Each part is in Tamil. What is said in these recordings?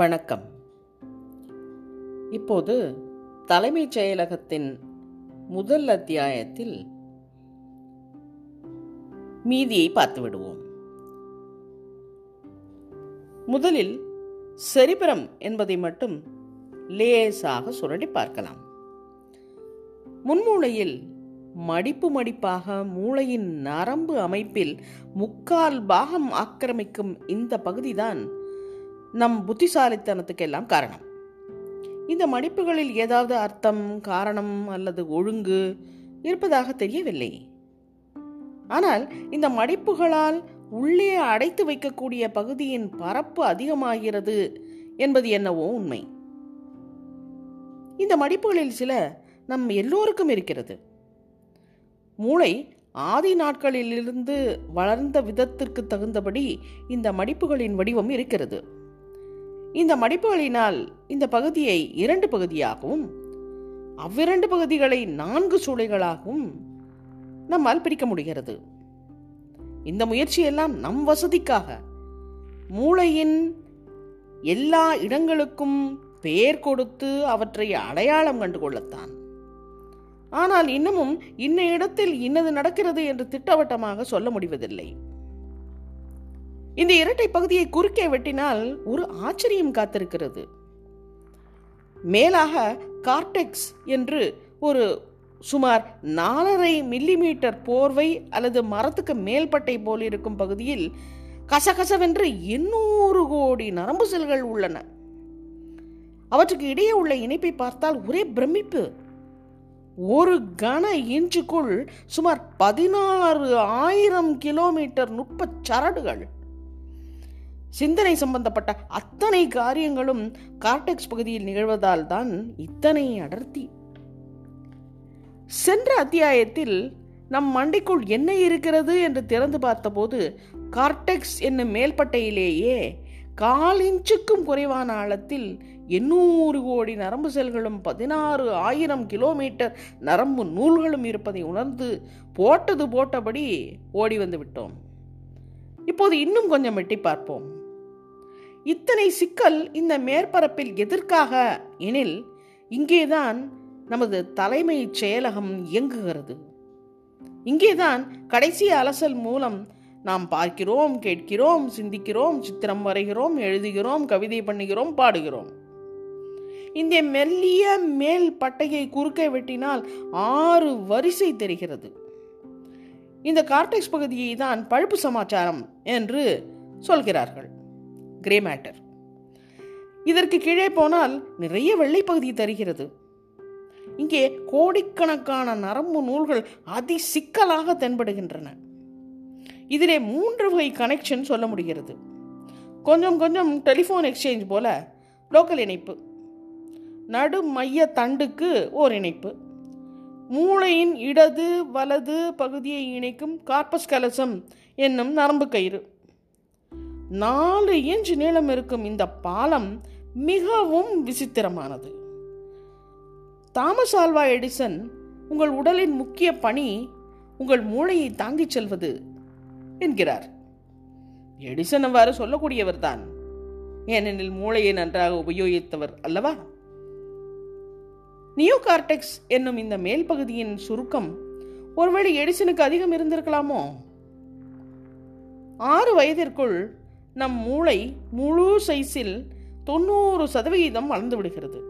வணக்கம். இப்போது தலைமைச் செயலகத்தின் முதல் அத்தியாயத்தில் மீதியை பார்த்து விடுவோம். முதலில் செரிபரம் என்பதை மட்டும் லேசாக சுரண்டி பார்க்கலாம். முன்மூளையில் மடிப்பு மடிப்பாக மூளையின் நரம்பு அமைப்பில் முக்கால் பாகம் ஆக்கிரமிக்கும் இந்த பகுதிதான் நம் புத்திசாலித்தனத்துக்கெல்லாம் காரணம். இந்த மடிப்புகளில் ஏதாவது அர்த்தம் காரணம் அல்லது ஒழுங்கு இருப்பதாக தெரியவில்லை. ஆனால் இந்த மடிப்புகளால் உள்ளே அடைத்து வைக்கக்கூடிய பகுதியின் பரப்பு அதிகமாகிறது என்பது என்னவோ உண்மை. இந்த மடிப்புகளில் சில நம் எல்லோருக்கும் இருக்கிறது. மூளை ஆதி நாட்களிலிருந்து வளர்ந்த விதத்திற்கு தகுந்தபடி இந்த மடிப்புகளின் வடிவம் இருக்கிறது. இந்த மடிப்புகளினால் இந்த பகுதியை இரண்டு பகுதியாகவும் அவ்விரண்டு பகுதிகளை நான்கு சூளைகளாகவும் நம்மால் பிரிக்க முடிகிறது. இந்த முயற்சியெல்லாம் நம் வசதிக்காக மூளையின் எல்லா இடங்களுக்கும் பெயர் கொடுத்து அவற்றை அடையாளம் கண்டு கொள்ளத்தான் ஆனால் இன்னமும் இன்ன இடத்தில் இன்னது நடக்கிறது என்று திட்டவட்டமாக சொல்ல முடிவதில்லை. இந்த இரட்டை பகுதியை குறுக்கே வெட்டினால் ஒரு ஆச்சரியம் காத்திருக்கிறது. மேலாக கார்டெக்ஸ் என்று ஒரு சுமார் நாலரை மில்லிமீட்டர் போர்வை அல்லது மரத்துக்கு மேல்பட்டை போல் இருக்கும் பகுதியில் கசகசவென்று எண்ணூறு கோடி நரம்பு செல்கள் உள்ளன. அவற்றுக்கு இடையே உள்ள இணைப்பை பார்த்தால் ஒரே பிரமிப்பு. ஒரு கன இன்ச்சுக்குள் சுமார் பதினாறு ஆயிரம் கிலோமீட்டர் நுட்ப சரடுகள். சிந்தனை சம்பந்தப்பட்ட அத்தனை காரியங்களும் கார்டெக்ஸ் பகுதியில் நிகழ்வதால் தான் இத்தனை அடர்த்தி. சென்ற அத்தியாயத்தில் நம் மண்டைக்குள் என்ன இருக்கிறது என்று திறந்து பார்த்தபோது கார்டெக்ஸ் என்னும் மேல்பட்டையிலேயே கால் இன்ச்சுக்கும் குறைவான ஆழத்தில் எண்ணூறு கோடி நரம்பு செல்களும் பதினாறு ஆயிரம் கிலோமீட்டர் நரம்பு நூல்களும் இருப்பதை உணர்ந்து போட்டது போட்டபடி ஓடி வந்து விட்டோம். இப்போது இன்னும் கொஞ்சம் வெட்டி பார்ப்போம். இத்தனை சிக்கல் இந்த மேற்பரப்பில் எதற்காக? எனில் இங்கேதான் நமது தலைமை செயலகம் இயங்குகிறது. இங்கேதான் கடைசி அலசல் மூலம் நாம் பார்க்கிறோம் கேட்கிறோம் சிந்திக்கிறோம் சித்திரம் வரைகிறோம் எழுதுகிறோம் கவிதை பண்ணுகிறோம் பாடுகிறோம். இந்த மெல்லிய மேல் பட்டையை குறுக்கே வெட்டினால் ஆறு வரிசை தெரிகிறது. இந்த கார்டெக்ஸ் பகுதியை தான் பழுப்பு சமாச்சாரம் என்று சொல்கிறார்கள். கிரே மேட்டர் இதற்கு கீழே போனால் நிறைய வெள்ளை பகுதி தருகிறது. இங்கே கோடிக்கணக்கான நரம்பு நூல்கள் அதி சிக்கலாக தென்படுகின்றன. இதிலே மூன்று வகை கனெக்ஷன் சொல்ல முடிகிறது. கொஞ்சம் கொஞ்சம் டெலிஃபோன் எக்ஸ்சேஞ்ச் போல லோக்கல் இணைப்பு நடு மைய தண்டுக்கு ஓர் இணைப்பு மூளையின் இடது வலது பகுதியை இணைக்கும் கார்பஸ் கலசம் என்னும் நரம்பு கயிறு. நாலு இன்ச் நீளம் இருக்கும் இந்த பாலம் மிகவும் விசித்திரமானது. தாமஸ் ஆல்வா எடிசன் உங்கள் உடலின் முக்கிய பணி உங்கள் மூளையை தாங்கிச் செல்வது என்கிறார். எடிசன் அவ்வாறு சொல்லக்கூடியவர் தான். ஏனெனில் மூளையை நன்றாக உபயோகித்தவர் அல்லவா? நியோகார்டெக்ஸ் என்னும் இந்த மேல் பகுதியின் சுருக்கம் ஒருவேளை எடிசனுக்கு அதிகம் இருந்திருக்கலாமோ? ஆறு வயதிற்குள் நம் மூளை முழு சைஸில் தொண்ணூறு சதவிகிதம் வளர்ந்து விடுகிறது.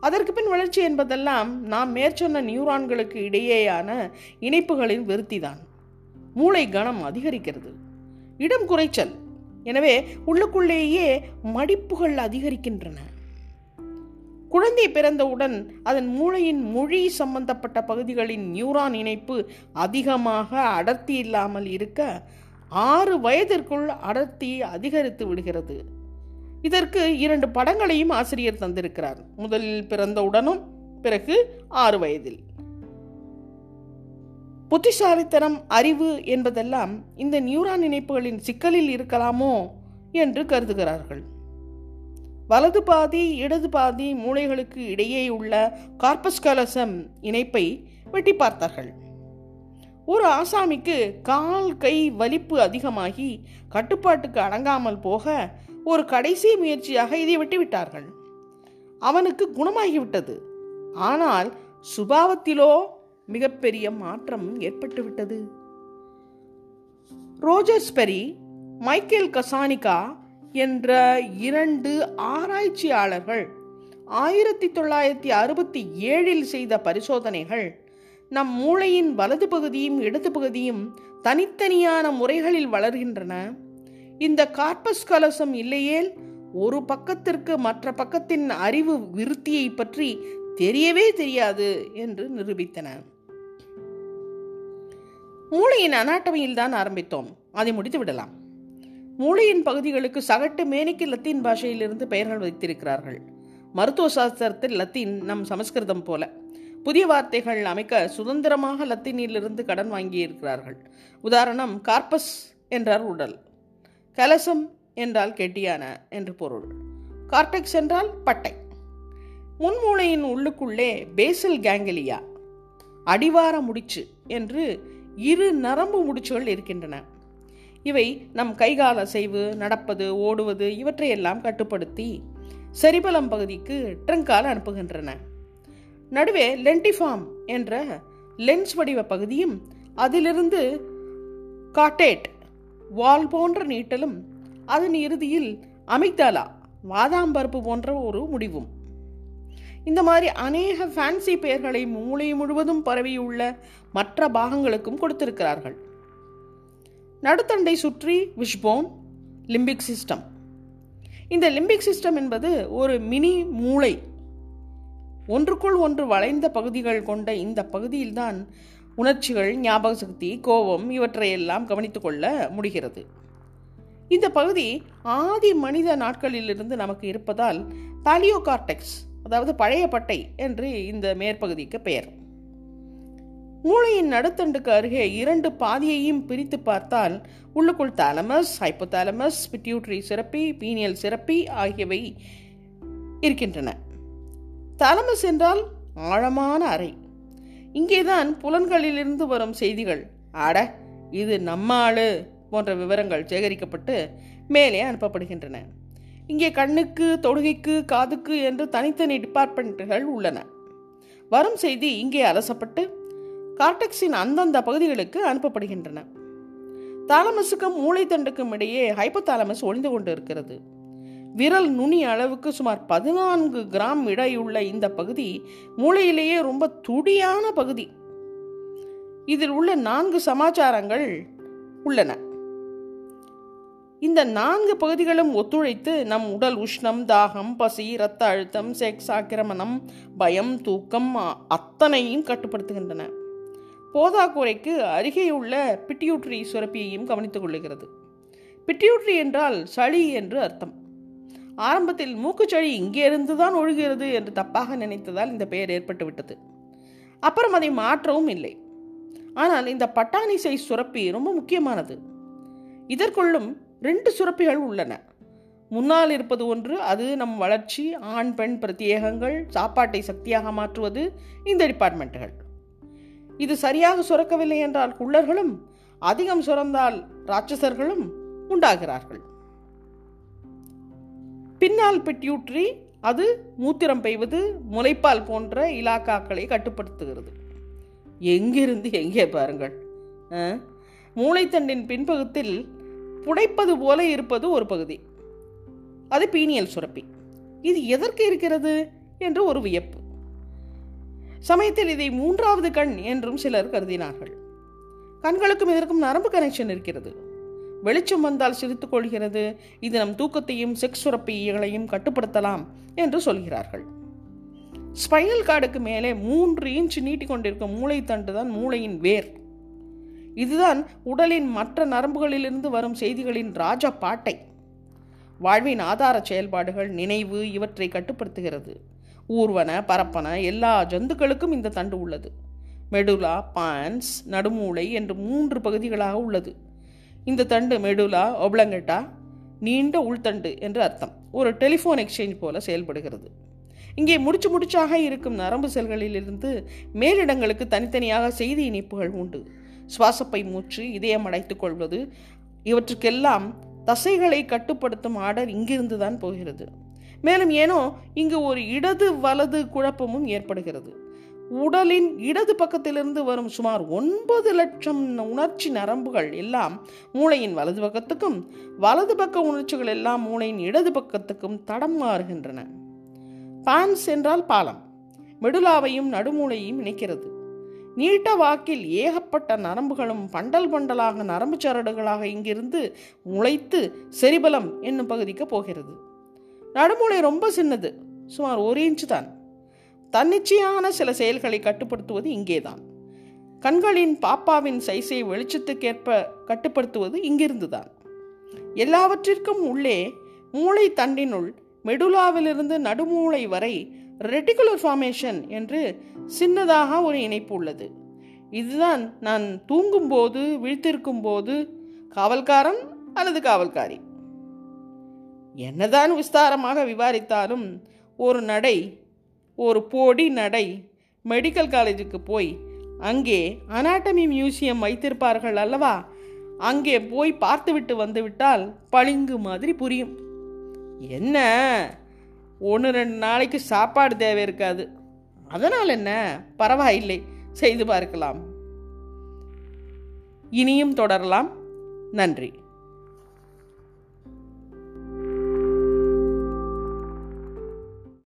அதற்கு பின் வளர்ச்சி என்பதெல்லாம் நாம் மேற்சொன்ன நியூரான்களுக்கு இடையேயான இணைப்புகளின் விருத்திதான். மூளை கனம் அதிகரிக்கிறது. இடம் குறைச்சல். எனவே உள்ளுக்குள்ளேயே மடிப்புகள் அதிகரிக்கின்றன. குழந்தை பிறந்தவுடன் அதன் மூளையின் மொழி சம்பந்தப்பட்ட பகுதிகளின் நியூரான் இணைப்பு அதிகமாக அடர்த்தி இல்லாமல் இருக்க ஆறு வயதிற்குள் அடர்த்தி அதிகரித்து விடுகிறது. இதற்கு இரண்டு படங்களையும் ஆசிரியர் தந்திருக்கிறார். முதலில் பிறந்தவுடனும் பிறகு ஆறு வயதில். புத்திசாலித்தனம் அறிவு என்பதெல்லாம் இந்த நியூரான் இணைப்புகளின் சிக்கலில் இருக்கலாமோ என்று கருதுகிறார்கள். வலது பாதி இடது பாதி மூளைகளுக்கு இடையே உள்ள கார்பஸ்கலசம் இணைப்பை வெட்டி பார்த்தார்கள். ஒரு ஆசாமிக்கு கால் கை வலிப்பு அதிகமாகி கட்டுப்பாட்டுக்கு அடங்காமல் போக ஒரு கடைசி முயற்சியாக இதை விட்டுவிட்டார்கள் அவனுக்கு குணமாகிவிட்டது. ஆனால் சுபாவத்திலோ மிகப்பெரிய மாற்றம் ஏற்பட்டுவிட்டது. ரோஜர்ஸ் பெரி மைக்கேல் கசானிகா என்ற இரண்டு ஆராய்ச்சியாளர்கள் ஆயிரத்தி தொள்ளாயிரத்தி அறுபத்தி ஏழில் செய்த பரிசோதனைகள் நம் மூளையின் வலது பகுதியும் இடது பகுதியும் தனித்தனியான முறைகளில் வளர்கின்றன. இந்த கார்பஸ் கலசம் இல்லையேல் ஒரு பக்கத்திற்கு மற்ற பக்கத்தின் அறிவு விருத்தியை பற்றி தெரியவே தெரியாது என்று நிரூபித்தன. மூளையின் அனாட்டமியில் தான் ஆரம்பித்தோம். அதை முடித்து விடலாம். மூளையின் பகுதிகளுக்கு சகட்டு மேனிக்கு லத்தீன் பாஷையிலிருந்து பெயர்கள் வைத்திருக்கிறார்கள். மருத்துவ சாஸ்திரத்தில் லத்தீன் நம் சமஸ்கிருதம் போல. புதிய வார்த்தைகள் அமைக்க சுதந்திரமாக லத்தீனிலிருந்து கடன் வாங்கியிருக்கிறார்கள். உதாரணம் கார்பஸ் என்றார் உடல். கலசம் என்றால் கெட்டியான என்று பொருள். கார்டெக்ஸ் என்றால் பட்டை. முன்மூளையின் உள்ளுக்குள்ளே பேசல் கேங்கலியா. அடிவார முடிச்சு என்று இரு நரம்பு முடிச்சுகள் இருக்கின்றன. இவை நம் கைகால அசைவு நடப்பது ஓடுவது இவற்றையெல்லாம் கட்டுப்படுத்தி செரிபலம் பகுதிக்கு ட்ரங்கால் அனுப்புகின்றன. நடுவே லென்டிஃபார்ம் என்ற லென்ஸ் வடிவ பகுதியும் அதிலிருந்து காட்டேட் வால் போன்ற நீட்டலும் அதன் இறுதியில் அமிக்தாலா வாதாம்பருப்பு போன்ற ஒரு முடிவும். இந்த மாதிரி அநேக ஃபேன்சி பெயர்களை மூளை முழுவதும் பரவியுள்ள மற்ற பாகங்களுக்கும் கொடுத்திருக்கிறார்கள். நடுத்தண்டை சுற்றி விஷ்போன் லிம்பிக் சிஸ்டம். இந்த லிம்பிக் சிஸ்டம் என்பது ஒரு மினி மூளை ஒன்றுக்குள் ஒன்று வளைந்த பகுதிகள் கொண்ட இந்த பகுதியில்தான் உணர்ச்சிகள் ஞாபக சக்தி கோபம் இவற்றையெல்லாம் கவனித்துக்கொள்ள முடிகிறது. இந்த பகுதி ஆதி மனித நாட்களிலிருந்து நமக்கு இருப்பதால் தாலியோகார்டெக்ஸ் அதாவது பழைய பட்டை என்று இந்த மேற்பகுதிக்கு பெயர். மூளையின் நடுத்தண்டுக்கு அருகே இரண்டு பாதியையும் பிரித்து பார்த்தால் உள்ளுக்குள் தாலமஸ் ஹைப்போதாலமஸ் பிட்யூட்ரி சிறப்பி பீனியல் சிறப்பி ஆகியவை இருக்கின்றன. தாலமஸ் என்றால் ஆழமான அறை. இங்கேதான் புலன்களிலிருந்து வரும் செய்திகள். ஆட இது நம்ம ஆளு போன்ற விவரங்கள் சேகரிக்கப்பட்டு மேலே அனுப்பப்படுகின்றன. இங்கே கண்ணுக்கு தொடுகைக்கு காதுக்கு என்று தனித்தனி டிபார்ட்மெண்ட்டுகள் உள்ளன. வரும் செய்தி இங்கே அலசப்பட்டு கார்டெக்ஸின் அந்தந்த பகுதிகளுக்கு அனுப்பப்படுகின்றன. தாலமஸுக்கும் மூளைத்தண்டுக்கும் இடையே ஹைப்போதாலமஸ் ஒளிந்து கொண்டு இருக்கிறது விரல் நுனி அளவுக்கு சுமார் பதினான்கு கிராம் இடையுள்ள இந்த பகுதி மூளையிலேயே ரொம்ப துடியான பகுதி. இதில் உள்ள நான்கு சமாச்சாரங்கள் உள்ளன. இந்த நான்கு பகுதிகளும் ஒத்துழைத்து நம் உடல் உஷ்ணம் தாகம் பசி இரத்த அழுத்தம் செக்ஸ் ஆக்கிரமணம் பயம் தூக்கம் அத்தனையும் கட்டுப்படுத்துகின்றன. போதாக்குறைக்கு அருகேயுள்ள பிட்டியூட்ரி சுரப்பியையும் கவனித்துக் கொள்ளுகிறது. பிட்டியூட்ரி என்றால் சளி என்று அர்த்தம். ஆரம்பத்தில் மூக்குச்சளி இங்கேருந்து தான் ஒழுகிறது என்று தப்பாக நினைத்ததால் இந்த பெயர் ஏற்பட்டு விட்டது. அப்புறம் அதை மாற்றவும் இல்லை. ஆனால் இந்த பட்டாணிசை சுரப்பி ரொம்ப முக்கியமானது. இதற்குள்ளும் ரெண்டு சுரப்பிகள் உள்ளன. முன்னால் இருப்பது ஒன்று அது நம் வளர்ச்சி ஆண் பெண் பிரத்யேகங்கள் சாப்பாட்டை சக்தியாக மாற்றுவது இந்த டிபார்ட்மெண்ட்டுகள். இது சரியாக சுரக்கவில்லை என்றால் குள்ளர்களும் அதிகம் சுரந்தால் ராட்சசர்களும் உண்டாகிறார்கள். பின்னால் பெட்டியூற்றி அது மூத்திரம் பெய்வது முளைப்பால் போன்ற இலாக்காக்களை கட்டுப்படுத்துகிறது. எங்கிருந்து எங்கே பாருங்கள். மூளைத்தண்டின் பின்பகுத்தில் புடைப்பது போல இருப்பது ஒரு பகுதி. அது பீனியல் சுரப்பி. இது எதற்கு இருக்கிறது என்று ஒரு வியப்பு. சமயத்தில் இதை மூன்றாவது கண் என்றும் சிலர் கருதினார்கள். கண்களுக்கும் இதற்கும் நரம்பு கனெக்ஷன் இருக்கிறது. வெளிச்சம் வந்தால் சிரித்துக் கொள்கிறது. இது நம் தூக்கத்தையும் செக்ஸ் சுரப்பியங்களையும் கட்டுப்படுத்தலாம் என்று சொல்கிறார்கள். ஸ்பைனல் கார்டுக்கு மேலே மூன்று இன்ச் நீட்டிக்கொண்டிருக்கும் மூளைத்தண்டு தான் மூளையின் வேர். இதுதான் உடலின் மற்ற நரம்புகளிலிருந்து வரும் செய்திகளின் ராஜ பாட்டை. வாழ்வின் ஆதார செயல்பாடுகள் நினைவு இவற்றை கட்டுப்படுத்துகிறது. ஊர்வன பரப்பன எல்லா ஜந்துக்களுக்கும் இந்த தண்டு உள்ளது. மெடுலா பான்ஸ் நடுமூளை என்று மூன்று பகுதிகளாக உள்ளது. இந்த தண்டு மெடுலா ஒப்ளங்கட்டா நீண்ட உள்தண்டு என்று அர்த்தம். ஒரு டெலிஃபோன் எக்ஸ்சேஞ்ச் போல செயல்படுகிறது. இங்கே முடிச்சு முடிச்சாக இருக்கும் நரம்பு செல்களிலிருந்து மேலிடங்களுக்கு தனித்தனியாக செய்தி இணைப்புகள் உண்டு. சுவாசப்பை மூச்சு இதயம் அடைத்துக் கொள்வது இவற்றுக்கெல்லாம் தசைகளை கட்டுப்படுத்தும் ஆர்டர் இங்கிருந்து தான் போகிறது. மேலும் ஏனோ இங்கு ஒரு இடது வலது குழப்பமும் ஏற்படுகிறது. உடலின் இடது பக்கத்திலிருந்து வரும் சுமார் ஒன்பது லட்சம் உணர்ச்சி நரம்புகள் எல்லாம் மூளையின் வலது பக்கத்துக்கும் வலது பக்க உணர்ச்சிகள் எல்லாம் மூளையின் இடது பக்கத்துக்கும் தடம் மாறுகின்றன. பான்ஸ் என்றால் பாலம். மெடுலாவையும் நடுமூளையும் இணைக்கிறது. நீட்ட வாக்கில் ஏகப்பட்ட நரம்புகளும் பண்டல் பண்டலாக நரம்பு சரடுகளாக இங்கிருந்து முளைத்து செரிபலம் என்னும் பகுதிக்கு போகிறது. நடுமூளை ரொம்ப சின்னது சுமார் ஒரு இன்ச்சு தான். தன்னிச்சையான சில செயல்களை கட்டுப்படுத்துவது இங்கேதான். கண்களின் பாப்பாவின் சைஸை வெளிச்சத்துக்கேற்ப கட்டுப்படுத்துவது இங்கிருந்து தான் எல்லாவற்றிற்கும் உள்ளே மூளை தண்டினுள் மெடுலாவிலிருந்து நடுமூளை வரை ரெட்டிகுலர் ஃபார்மேஷன் என்று சின்னதாக ஒரு இணைப்பு உள்ளது. இதுதான் நான் தூங்கும்போது விழித்திருக்கும் போது காவல்காரன் அல்லது காவல்காரி. என்னதான் விஸ்தாரமாக விவாரித்தாலும் ஒரு நடை ஒரு போடி நடை மெடிக்கல் காலேஜுக்கு போய் அங்கே அனாட்டமி மியூசியம் வைத்திருப்பார்கள் அல்லவா? அங்கே போய் பார்த்துவிட்டு வந்துவிட்டால் பளிங்கு மாதிரி புரியும். என்ன? ஒன்று ரெண்டு நாளைக்கு சாப்பாடு தேவை இருக்காது. அதனால் என்ன? பரவாயில்லை. செய்து பார்க்கலாம். இனியும் தொடரலாம். நன்றி.